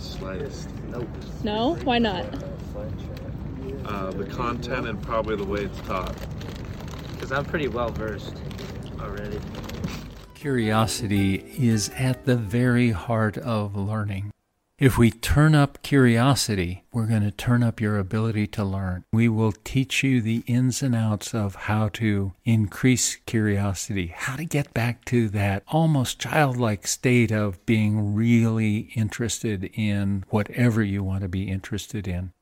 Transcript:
the slightest. Nope. No? Why not? Uh, the content and probably the way it's taught. Because I'm pretty well versed already. Curiosity is at the very heart of learning. If we turn up curiosity, we're going to turn up your ability to learn. We will teach you the ins and outs of how to increase curiosity, how to get back to that almost childlike state of being really interested in whatever you want to be interested in.